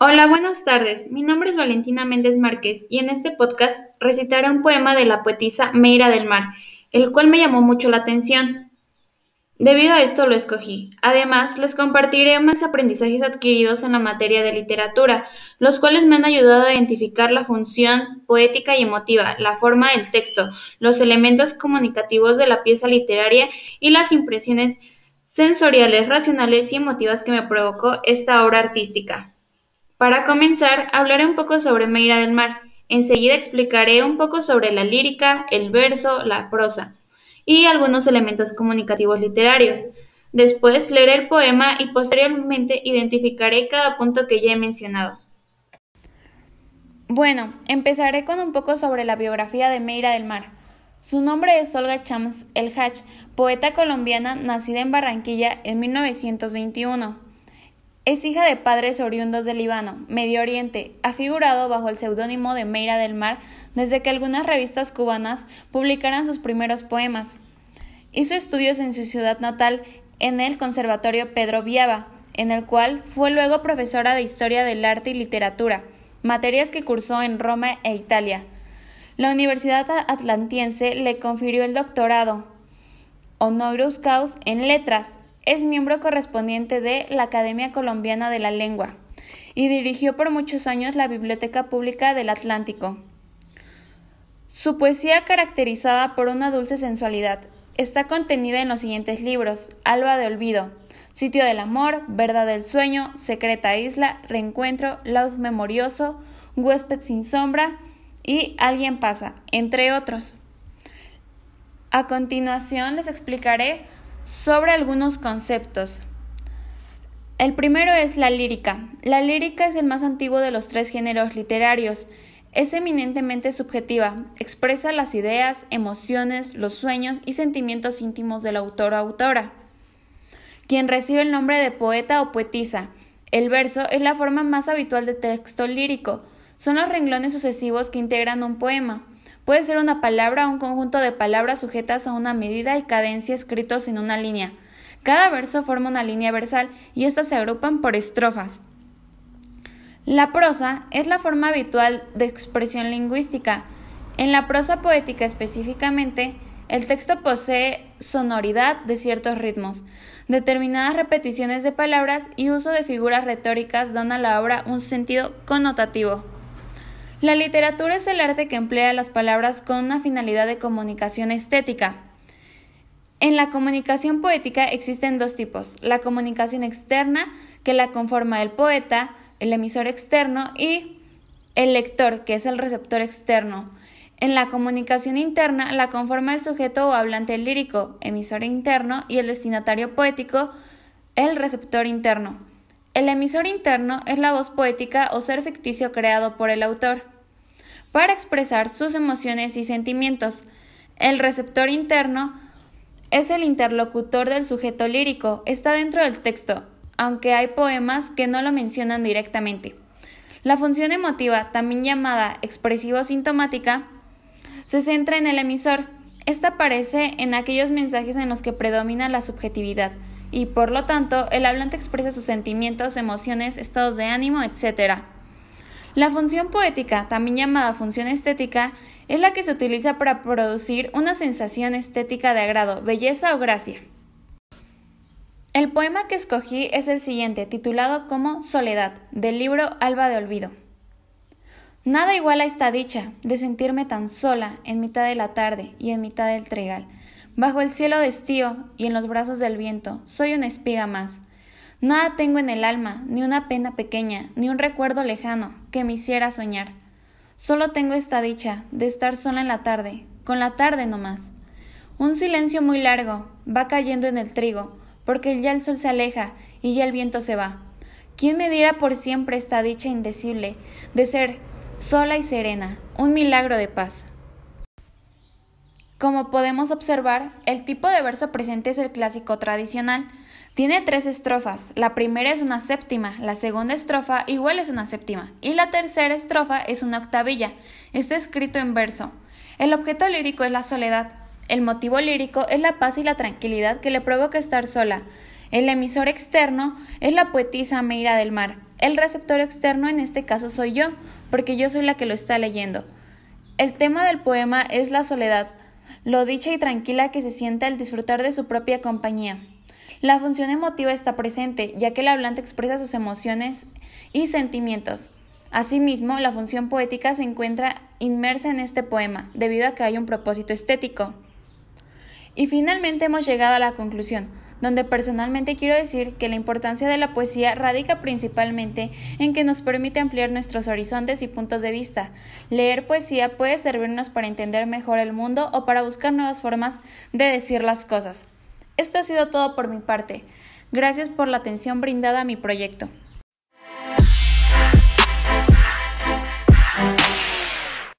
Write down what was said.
Hola, buenas tardes. Mi nombre es Valentina Méndez Márquez y en este podcast recitaré un poema de la poetisa Meira del Mar, el cual me llamó mucho la atención. Debido a esto lo escogí. Además, les compartiré unos aprendizajes adquiridos en la materia de literatura, los cuales me han ayudado a identificar la función poética y emotiva, la forma del texto, los elementos comunicativos de la pieza literaria y las impresiones sensoriales, racionales y emotivas que me provocó esta obra artística. Para comenzar, hablaré un poco sobre Meira del Mar. Enseguida explicaré un poco sobre la lírica, el verso, la prosa y algunos elementos comunicativos literarios. Después leeré el poema y posteriormente identificaré cada punto que ya he mencionado. Bueno, empezaré con un poco sobre la biografía de Meira del Mar. Su nombre es Olga Chams El Hach, poeta colombiana nacida en Barranquilla en 1921. Es hija de padres oriundos del Líbano, Medio Oriente. Ha figurado bajo el seudónimo de Meira del Mar desde que algunas revistas cubanas publicaran sus primeros poemas. Hizo estudios en su ciudad natal en el Conservatorio Pedro Viava, en el cual fue luego profesora de Historia del Arte y Literatura, materias que cursó en Roma e Italia. La Universidad Atlantiense le confirió el doctorado honoris causa en Letras es miembro correspondiente de la Academia Colombiana de la Lengua y dirigió por muchos años la Biblioteca Pública del Atlántico. Su poesía, caracterizada por una dulce sensualidad, está contenida en los siguientes libros: Alba de Olvido, Sitio del Amor, Verdad del Sueño, Secreta Isla, Reencuentro, Laud Memorioso, Huésped sin Sombra y Alguien pasa, entre otros. A continuación les explicaré sobre algunos conceptos. El primero es la lírica. La lírica es el más antiguo de los tres géneros literarios. Es eminentemente subjetiva, expresa las ideas, emociones, los sueños y sentimientos íntimos del autor o autora, quien recibe el nombre de poeta o poetisa. El verso es la forma más habitual de texto lírico. Son los renglones sucesivos que integran un poema. Puede ser una palabra o un conjunto de palabras sujetas a una medida y cadencia escritos en una línea. Cada verso forma una línea versal y éstas se agrupan por estrofas. La prosa es la forma habitual de expresión lingüística. En la prosa poética específicamente, el texto posee sonoridad de ciertos ritmos, determinadas repeticiones de palabras y uso de figuras retóricas dan a la obra un sentido connotativo. La literatura es el arte que emplea las palabras con una finalidad de comunicación estética. En la comunicación poética existen dos tipos, la comunicación externa, que la conforma el poeta, el emisor externo, y el lector, que es el receptor externo. En la comunicación interna la conforma el sujeto o hablante lírico, emisor interno, y el destinatario poético, el receptor interno. El emisor interno es la voz poética o ser ficticio creado por el autor para expresar sus emociones y sentimientos. El receptor interno es el interlocutor del sujeto lírico, está dentro del texto, aunque hay poemas que no lo mencionan directamente. La función emotiva, también llamada expresivo-sintomática, se centra en el emisor. Esta aparece en aquellos mensajes en los que predomina la subjetividad y, por lo tanto, el hablante expresa sus sentimientos, emociones, estados de ánimo, etc. La función poética, también llamada función estética, es la que se utiliza para producir una sensación estética de agrado, belleza o gracia. El poema que escogí es el siguiente, titulado como Soledad, del libro Alba de Olvido. Nada igual a esta dicha de sentirme tan sola en mitad de la tarde y en mitad del trigal, bajo el cielo de estío y en los brazos del viento, soy una espiga más Nada tengo en el alma, ni una pena pequeña, ni un recuerdo lejano que me hiciera soñar. Solo tengo esta dicha de estar sola en la tarde, con la tarde no más. Un silencio muy largo va cayendo en el trigo, porque ya el sol se aleja y ya el viento se va. ¿Quién me diera por siempre esta dicha indecible de ser sola y serena, un milagro de paz? Como podemos observar, el tipo de verso presente es el clásico tradicional, tiene tres estrofas. La primera es una séptima, la segunda estrofa igual es una séptima y la tercera estrofa es una octavilla. Está escrito en verso. El objeto lírico es la soledad. El motivo lírico es la paz y la tranquilidad que le provoca estar sola. El emisor externo es la poetisa Meira del Mar. El receptor externo en este caso soy yo, porque yo soy la que lo está leyendo. El tema del poema es la soledad, lo dicha y tranquila que se siente al disfrutar de su propia compañía. La función emotiva está presente, ya que el hablante expresa sus emociones y sentimientos. Asimismo, la función poética se encuentra inmersa en este poema, debido a que hay un propósito estético. Y finalmente hemos llegado a la conclusión, donde personalmente quiero decir que la importancia de la poesía radica principalmente en que nos permite ampliar nuestros horizontes y puntos de vista. Leer poesía puede servirnos para entender mejor el mundo o para buscar nuevas formas de decir las cosas. Esto ha sido todo por mi parte. Gracias por la atención brindada a mi proyecto.